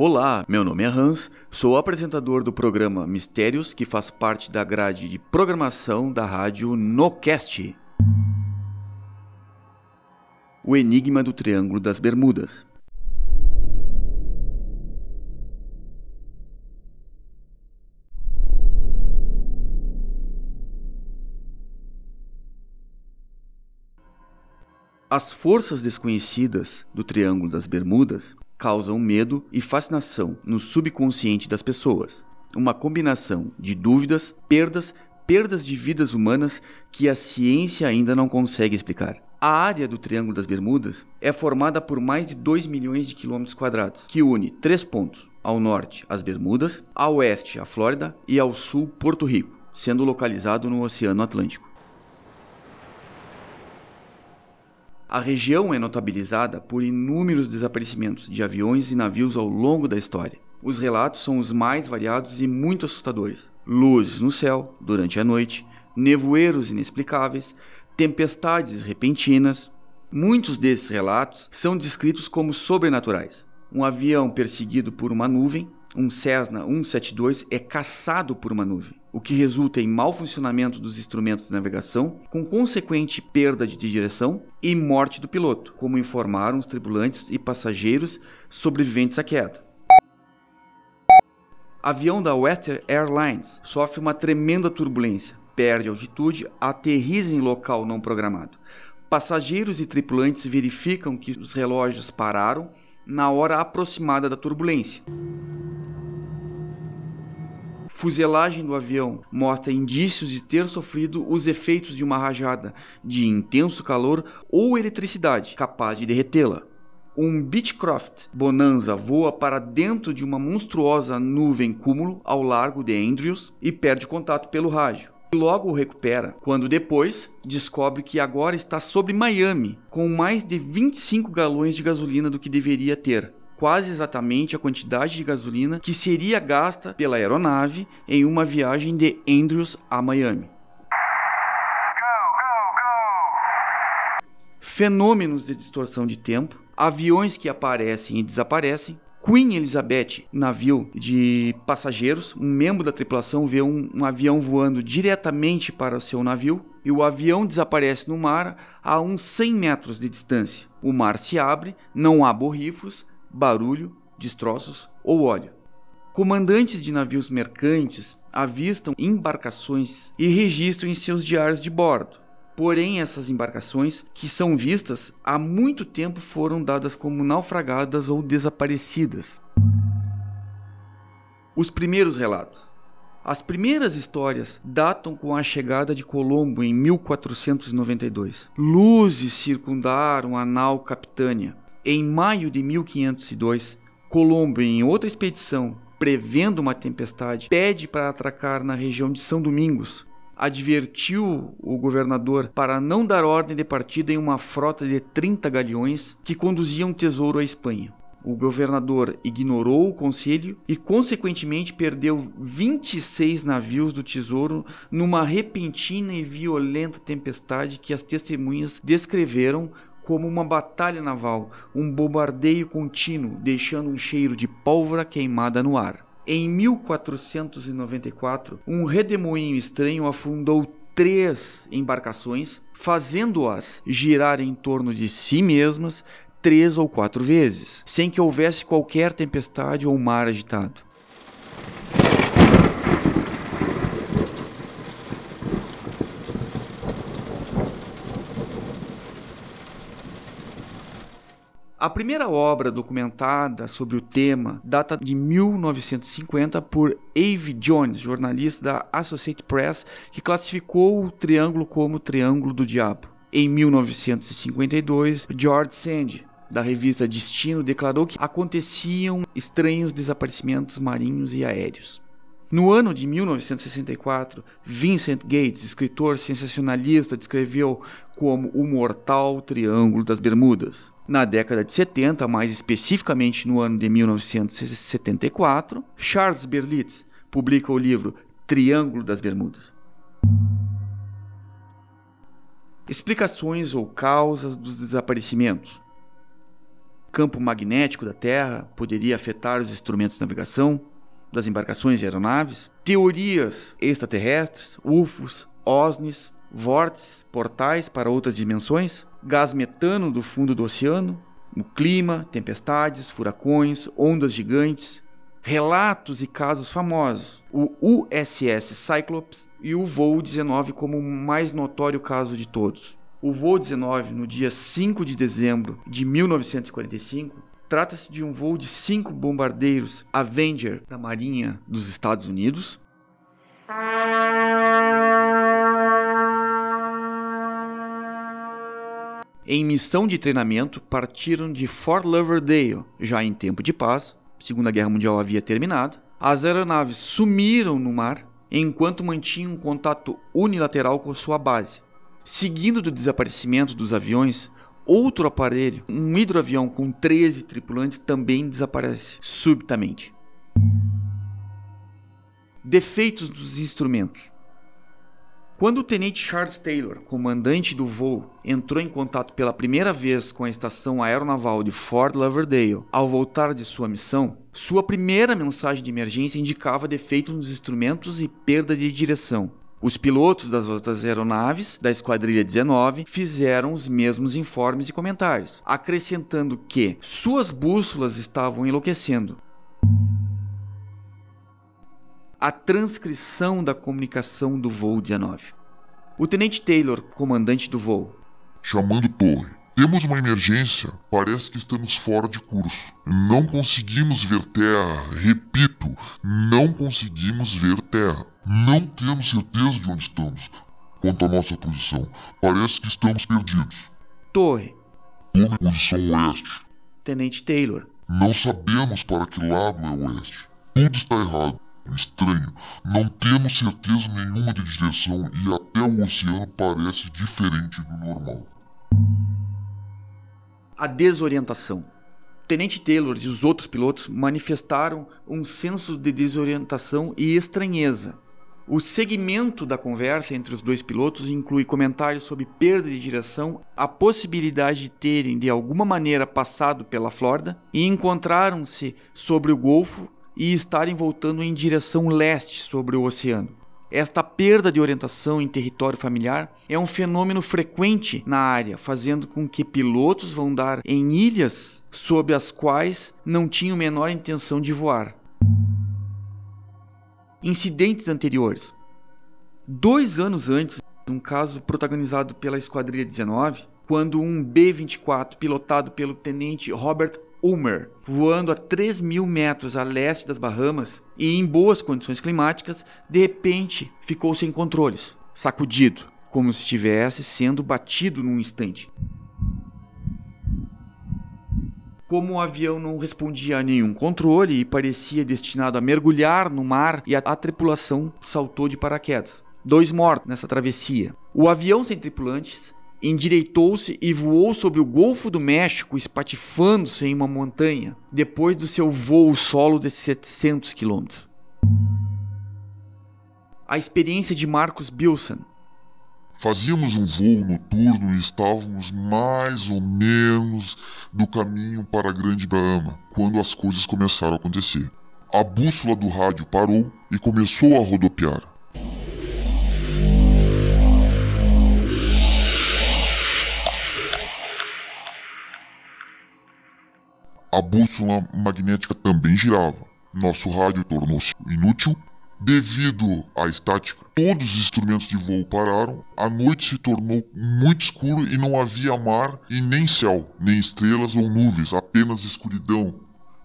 Olá, meu nome é Hans, sou apresentador do programa Mistérios, que faz parte da grade de programação da rádio Nocast. O Enigma do Triângulo das Bermudas. As forças desconhecidas do Triângulo das Bermudas causam medo e fascinação no subconsciente das pessoas. Uma combinação de dúvidas, perdas, perdas de vidas humanas que a ciência ainda não consegue explicar. A área do Triângulo das Bermudas é formada por mais de 2 milhões de quilômetros quadrados, que une três pontos: ao norte, as Bermudas, ao oeste, a Flórida e ao sul, Porto Rico, sendo localizado no Oceano Atlântico. A região é notabilizada por inúmeros desaparecimentos de aviões e navios ao longo da história. Os relatos são os mais variados e muito assustadores. Luzes no céu durante a noite, nevoeiros inexplicáveis, tempestades repentinas. Muitos desses relatos são descritos como sobrenaturais. Um avião perseguido por uma nuvem, um Cessna 172 é caçado por uma nuvem, o que resulta em mau funcionamento dos instrumentos de navegação, com consequente perda de direção e morte do piloto, como informaram os tripulantes e passageiros sobreviventes à queda. Avião da Western Airlines sofre uma tremenda turbulência, perde altitude, aterriza em local não programado. Passageiros e tripulantes verificam que os relógios pararam na hora aproximada da turbulência. Fuselagem do avião mostra indícios de ter sofrido os efeitos de uma rajada de intenso calor ou eletricidade capaz de derretê-la. Um Beechcraft Bonanza voa para dentro de uma monstruosa nuvem cúmulo ao largo de Andrews e perde contato pelo rádio. Logo o recupera, quando depois descobre que agora está sobre Miami, com mais de 25 galões de gasolina do que deveria ter, quase exatamente a quantidade de gasolina que seria gasta pela aeronave em uma viagem de Andrews a Miami. Fenômenos de distorção de tempo, aviões que aparecem e desaparecem, Queen Elizabeth, navio de passageiros, um membro da tripulação vê um, um, avião voando diretamente para o seu navio e o avião desaparece no mar a uns 100 metros de distância. O mar se abre, não há borrifos, barulho, destroços ou óleo. Comandantes de navios mercantes avistam embarcações e registram em seus diários de bordo. Porém, essas embarcações, que são vistas há muito tempo, foram dadas como naufragadas ou desaparecidas. Os primeiros relatos. As primeiras histórias datam com a chegada de Colombo em 1492. Luzes circundaram a nau Capitânia, em maio de 1502, Colombo, em outra expedição, prevendo uma tempestade, pede para atracar na região de São Domingos. Advertiu o governador para não dar ordem de partida em uma frota de 30 galeões que conduziam tesouro à Espanha. O governador ignorou o conselho e, consequentemente, perdeu 26 navios do tesouro numa repentina e violenta tempestade que as testemunhas descreveram como uma batalha naval, um bombardeio contínuo, deixando um cheiro de pólvora queimada no ar. Em 1494, um redemoinho estranho afundou três embarcações, fazendo-as girar em torno de si mesmas três ou quatro vezes, sem que houvesse qualquer tempestade ou mar agitado. A primeira obra documentada sobre o tema data de 1950 por Ave Jones, jornalista da Associated Press, que classificou o triângulo como Triângulo do Diabo. Em 1952, George Sand, da revista Destino, declarou que aconteciam estranhos desaparecimentos marinhos e aéreos. No ano de 1964, Vincent Gates, escritor sensacionalista, descreveu como o mortal Triângulo das Bermudas. Na década de 70, mais especificamente no ano de 1974, Charles Berlitz publica o livro Triângulo das Bermudas. Explicações ou causas dos desaparecimentos. Campo magnético da Terra poderia afetar os instrumentos de navegação das embarcações e aeronaves. Teorias extraterrestres, UFOs, OSNIs, vórtices, portais para outras dimensões, gás metano do fundo do oceano, o clima, tempestades, furacões, ondas gigantes, relatos e casos famosos, o USS Cyclops e o voo 19 como o mais notório caso de todos. O voo 19, no dia 5 de dezembro de 1945, trata-se de um voo de cinco bombardeiros Avenger da Marinha dos Estados Unidos. Em missão de treinamento, partiram de Fort Lauderdale, já em tempo de paz, Segunda Guerra Mundial havia terminado. As aeronaves sumiram no mar enquanto mantinham contato unilateral com sua base. Seguindo do desaparecimento dos aviões, outro aparelho, um hidroavião com 13 tripulantes, também desaparece subitamente. Defeitos dos instrumentos. Quando o tenente Charles Taylor, comandante do voo, entrou em contato pela primeira vez com a estação aeronaval de Fort Lauderdale ao voltar de sua missão, sua primeira mensagem de emergência indicava defeito nos instrumentos e perda de direção. Os pilotos das outras aeronaves da Esquadrilha 19 fizeram os mesmos informes e comentários, acrescentando que suas bússolas estavam enlouquecendo. A transcrição da comunicação do voo 19. O tenente Taylor, comandante do voo. Chamando torre. Temos uma emergência. Parece que estamos fora de curso. Não conseguimos ver terra. Repito, não conseguimos ver terra. Não temos certeza de onde estamos. Quanto à nossa posição, parece que estamos perdidos. Torre. Tome posição oeste. Tenente Taylor. Não sabemos para que lado é oeste. Tudo está errado estranho. Não temos certeza nenhuma de direção e até o oceano parece diferente do normal. A desorientação. Tenente Taylor e os outros pilotos manifestaram um senso de desorientação e estranheza. O segmento da conversa entre os dois pilotos inclui comentários sobre perda de direção, a possibilidade de terem de alguma maneira passado pela Flórida e encontraram-se sobre o Golfo e estarem voltando em direção leste sobre o oceano. Esta perda de orientação em território familiar é um fenômeno frequente na área, fazendo com que pilotos vão dar em ilhas sobre as quais não tinham menor intenção de voar. Incidentes anteriores. Dois anos antes, um caso protagonizado pela Esquadrilha 19, quando um B-24 pilotado pelo tenente Robert Ulmer, voando a 3 mil metros a leste das Bahamas e em boas condições climáticas, de repente ficou sem controles, sacudido, como se estivesse sendo batido num instante. Como o avião não respondia a nenhum controle e parecia destinado a mergulhar no mar, e a, a tripulação saltou de paraquedas. Dois mortos nessa travessia. O avião sem tripulantes endireitou-se e voou sobre o Golfo do México, espatifando-se em uma montanha, depois do seu voo solo de 700 km. A experiência de Marcos Bilson. Fazíamos um voo noturno e estávamos mais ou menos do caminho para a Grande Bahama, quando as coisas começaram a acontecer. A bússola do rádio parou e começou a rodopiar. A bússola magnética também girava. Nosso rádio tornou-se inútil. Devido à estática, todos os instrumentos de voo pararam. A noite se tornou muito escuro e não havia mar e nem céu, nem estrelas ou nuvens, apenas escuridão.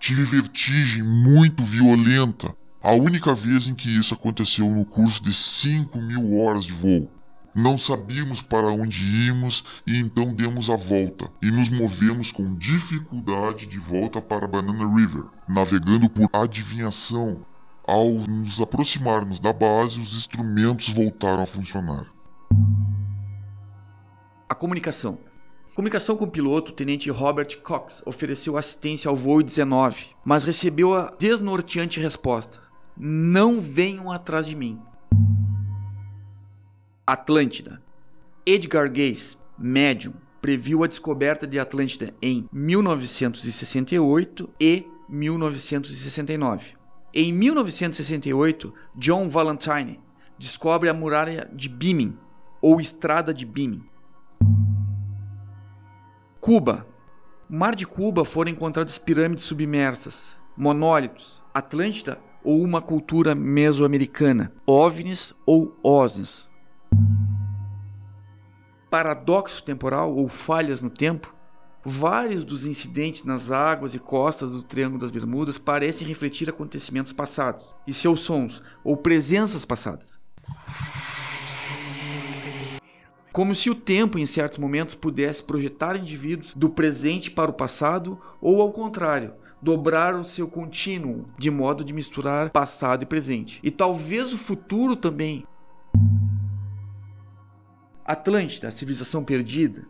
Tive vertigem muito violenta. A única vez em que isso aconteceu no curso de 5 mil horas de voo. Não sabíamos para onde íamos e então demos a volta e nos movemos com dificuldade de volta para Banana River, navegando por adivinhação. Ao nos aproximarmos da base, os instrumentos voltaram a funcionar. A comunicação. Comunicação com o piloto, o tenente Robert Cox ofereceu assistência ao voo 19, mas recebeu a desnorteante resposta: Não venham atrás de mim. Atlântida. Edgar Cayce, médium, previu a descoberta de Atlântida em 1968 e 1969. Em 1968, John Valentine descobre a muralha de Beaming, ou Estrada de Beaming. Cuba. No mar de Cuba foram encontradas pirâmides submersas, monólitos, Atlântida ou uma cultura mesoamericana, OVNIs ou OSNIs. Paradoxo temporal ou falhas no tempo Vários dos incidentes nas águas e costas do Triângulo das Bermudas parecem refletir acontecimentos passados e seus sons ou presenças passadas. Como se o tempo, em certos momentos, pudesse projetar indivíduos do presente para o passado ou, ao contrário, dobrar o seu contínuo, de modo de misturar passado e presente. E talvez o futuro também. Atlântida, a civilização perdida,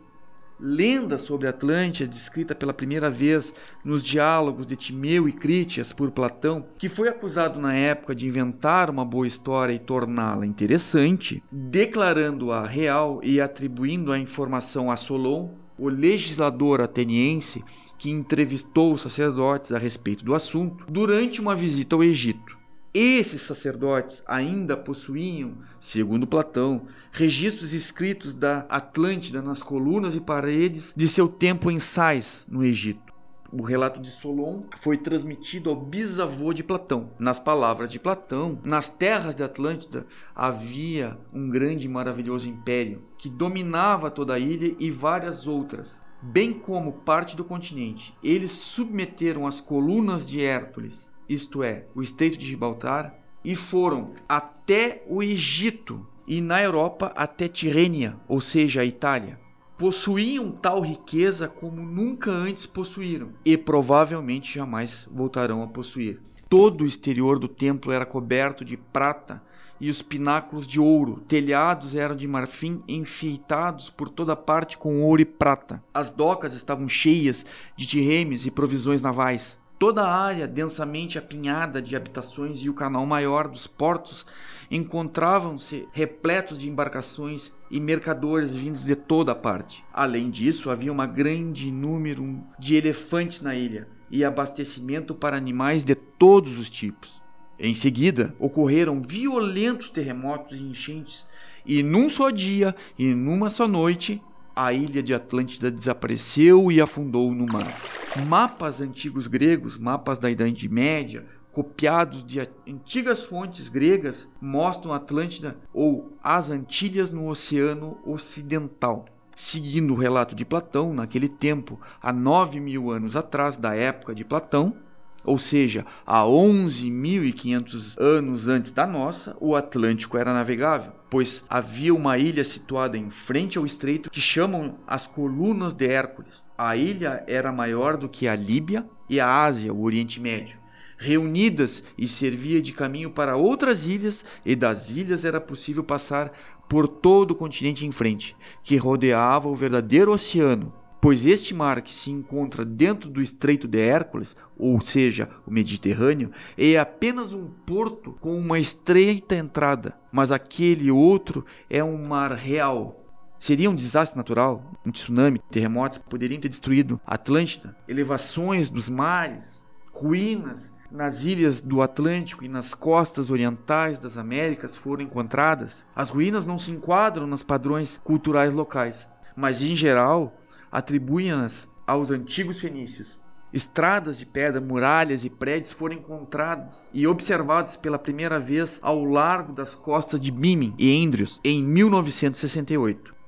lenda sobre Atlântida descrita pela primeira vez nos diálogos de Timeu e Crítias por Platão, que foi acusado na época de inventar uma boa história e torná-la interessante, declarando-a real e atribuindo a informação a Solon, o legislador ateniense que entrevistou os sacerdotes a respeito do assunto durante uma visita ao Egito. Esses sacerdotes ainda possuíam, segundo Platão, registros escritos da Atlântida nas colunas e paredes de seu templo em Sais, no Egito. O relato de Solon foi transmitido ao bisavô de Platão. Nas palavras de Platão, nas terras de Atlântida havia um grande e maravilhoso império que dominava toda a ilha e várias outras, bem como parte do continente. Eles submeteram as colunas de Hércules isto é, o Estreito de Gibraltar, e foram até o Egito e na Europa até Tirrenia, ou seja, a Itália. Possuíam tal riqueza como nunca antes possuíram e provavelmente jamais voltarão a possuir. Todo o exterior do templo era coberto de prata e os pináculos de ouro. Telhados eram de marfim enfeitados por toda parte com ouro e prata. As docas estavam cheias de tirremes e provisões navais. Toda a área densamente apinhada de habitações e o canal maior dos portos encontravam-se repletos de embarcações e mercadores vindos de toda parte. Além disso, havia um grande número de elefantes na ilha e abastecimento para animais de todos os tipos. Em seguida, ocorreram violentos terremotos e enchentes, e num só dia e numa só noite, a ilha de Atlântida desapareceu e afundou no mar. Mapas antigos gregos, mapas da Idade Média, copiados de antigas fontes gregas, mostram Atlântida ou as Antilhas no Oceano Ocidental. Seguindo o relato de Platão, naquele tempo, há 9 mil anos atrás da época de Platão, ou seja, há 11.500 anos antes da nossa, o Atlântico era navegável, pois havia uma ilha situada em frente ao estreito que chamam as Colunas de Hércules. A ilha era maior do que a Líbia e a Ásia, o Oriente Médio. Reunidas e servia de caminho para outras ilhas, e das ilhas era possível passar por todo o continente em frente, que rodeava o verdadeiro oceano, pois este mar que se encontra dentro do Estreito de Hércules, ou seja, o Mediterrâneo, é apenas um porto com uma estreita entrada, mas aquele outro é um mar real. Seria um desastre natural, um tsunami, terremotos poderiam ter destruído Atlântida, elevações dos mares, ruínas nas ilhas do Atlântico e nas costas orientais das Américas foram encontradas. As ruínas não se enquadram nos padrões culturais locais, mas em geral atribuem-nas aos antigos fenícios. Estradas de pedra, muralhas e prédios foram encontrados e observados pela primeira vez ao largo das costas de Bimini e Endrios em 1968.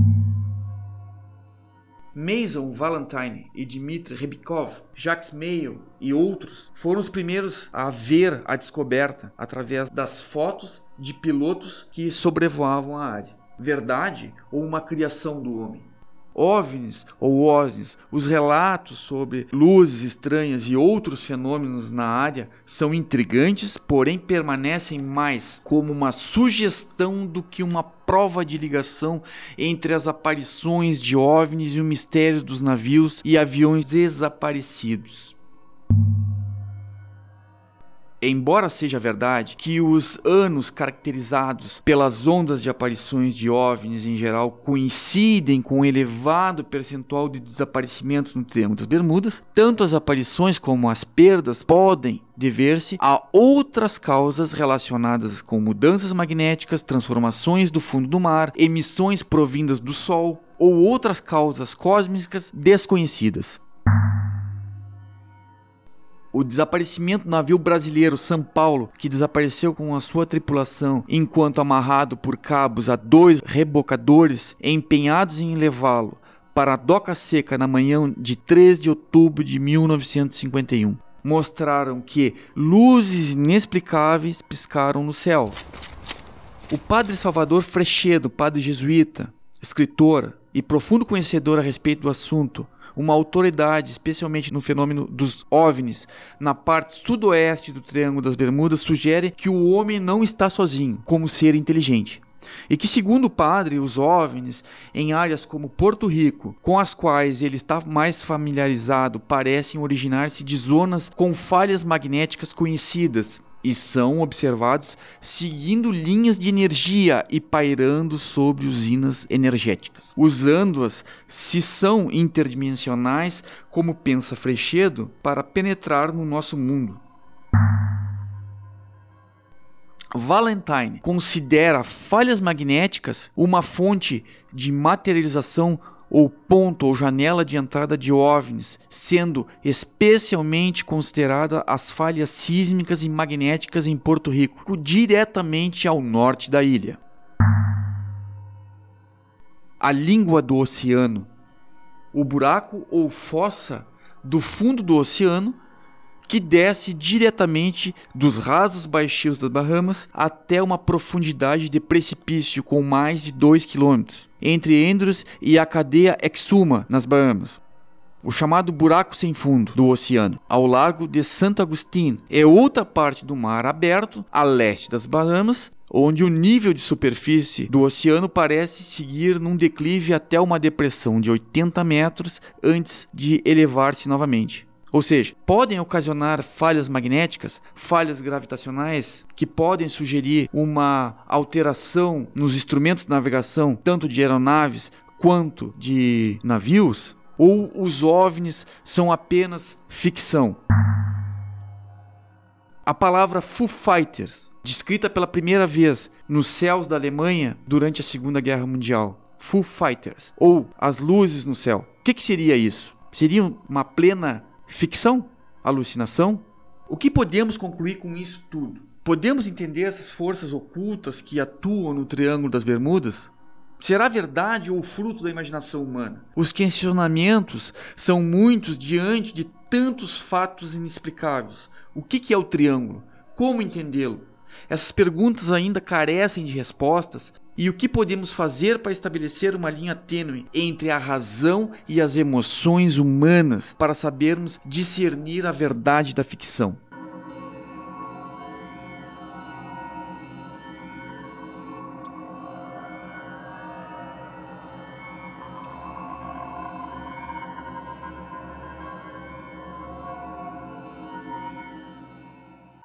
Mason Valentine e Dmitry Rebikov, Jacques Mail e outros foram os primeiros a ver a descoberta através das fotos de pilotos que sobrevoavam a área. Verdade ou uma criação do homem? OVNIs ou OSNIs, os relatos sobre luzes estranhas e outros fenômenos na área são intrigantes, porém permanecem mais como uma sugestão do que uma prova de ligação entre as aparições de OVNIs e o mistério dos navios e aviões desaparecidos. Embora seja verdade que os anos caracterizados pelas ondas de aparições de OVNIs em geral coincidem com um elevado percentual de desaparecimentos no Triângulo das Bermudas, tanto as aparições como as perdas podem dever-se a outras causas relacionadas com mudanças magnéticas, transformações do fundo do mar, emissões provindas do Sol ou outras causas cósmicas desconhecidas o desaparecimento do navio brasileiro São Paulo, que desapareceu com a sua tripulação enquanto amarrado por cabos a dois rebocadores empenhados em levá-lo para a doca seca na manhã de 3 de outubro de 1951, mostraram que luzes inexplicáveis piscaram no céu. O padre Salvador Frechedo, padre jesuíta, escritor e profundo conhecedor a respeito do assunto, uma autoridade, especialmente no fenômeno dos OVNIs, na parte sudoeste do Triângulo das Bermudas, sugere que o homem não está sozinho como ser inteligente. E que, segundo o padre, os OVNIs, em áreas como Porto Rico, com as quais ele está mais familiarizado, parecem originar-se de zonas com falhas magnéticas conhecidas, e são observados seguindo linhas de energia e pairando sobre usinas energéticas, usando-as, se são interdimensionais, como pensa Frechedo, para penetrar no nosso mundo. Valentine considera falhas magnéticas uma fonte de materialização ou ponto ou janela de entrada de OVNIs, sendo especialmente considerada as falhas sísmicas e magnéticas em Porto Rico, diretamente ao norte da ilha. A língua do oceano. O buraco ou fossa do fundo do oceano que desce diretamente dos rasos baixios das Bahamas até uma profundidade de precipício com mais de 2 km, entre Andrews e a cadeia Exuma, nas Bahamas. O chamado buraco sem fundo do oceano, ao largo de Santo Agustín, é outra parte do mar aberto a leste das Bahamas, onde o nível de superfície do oceano parece seguir num declive até uma depressão de 80 metros antes de elevar-se novamente. Ou seja, podem ocasionar falhas magnéticas, falhas gravitacionais, que podem sugerir uma alteração nos instrumentos de navegação, tanto de aeronaves quanto de navios, ou os OVNIs são apenas ficção. A palavra Foo Fighters, descrita pela primeira vez nos céus da Alemanha durante a Segunda Guerra Mundial. Foo Fighters, ou as luzes no céu. O que, que seria isso? Seria uma plena ficção? Alucinação? O que podemos concluir com isso tudo? Podemos entender essas forças ocultas que atuam no Triângulo das Bermudas? Será verdade ou fruto da imaginação humana? Os questionamentos são muitos diante de tantos fatos inexplicáveis. O que é o triângulo? Como entendê-lo? Essas perguntas ainda carecem de respostas e o que podemos fazer para estabelecer uma linha tênue entre a razão e as emoções humanas para sabermos discernir a verdade da ficção?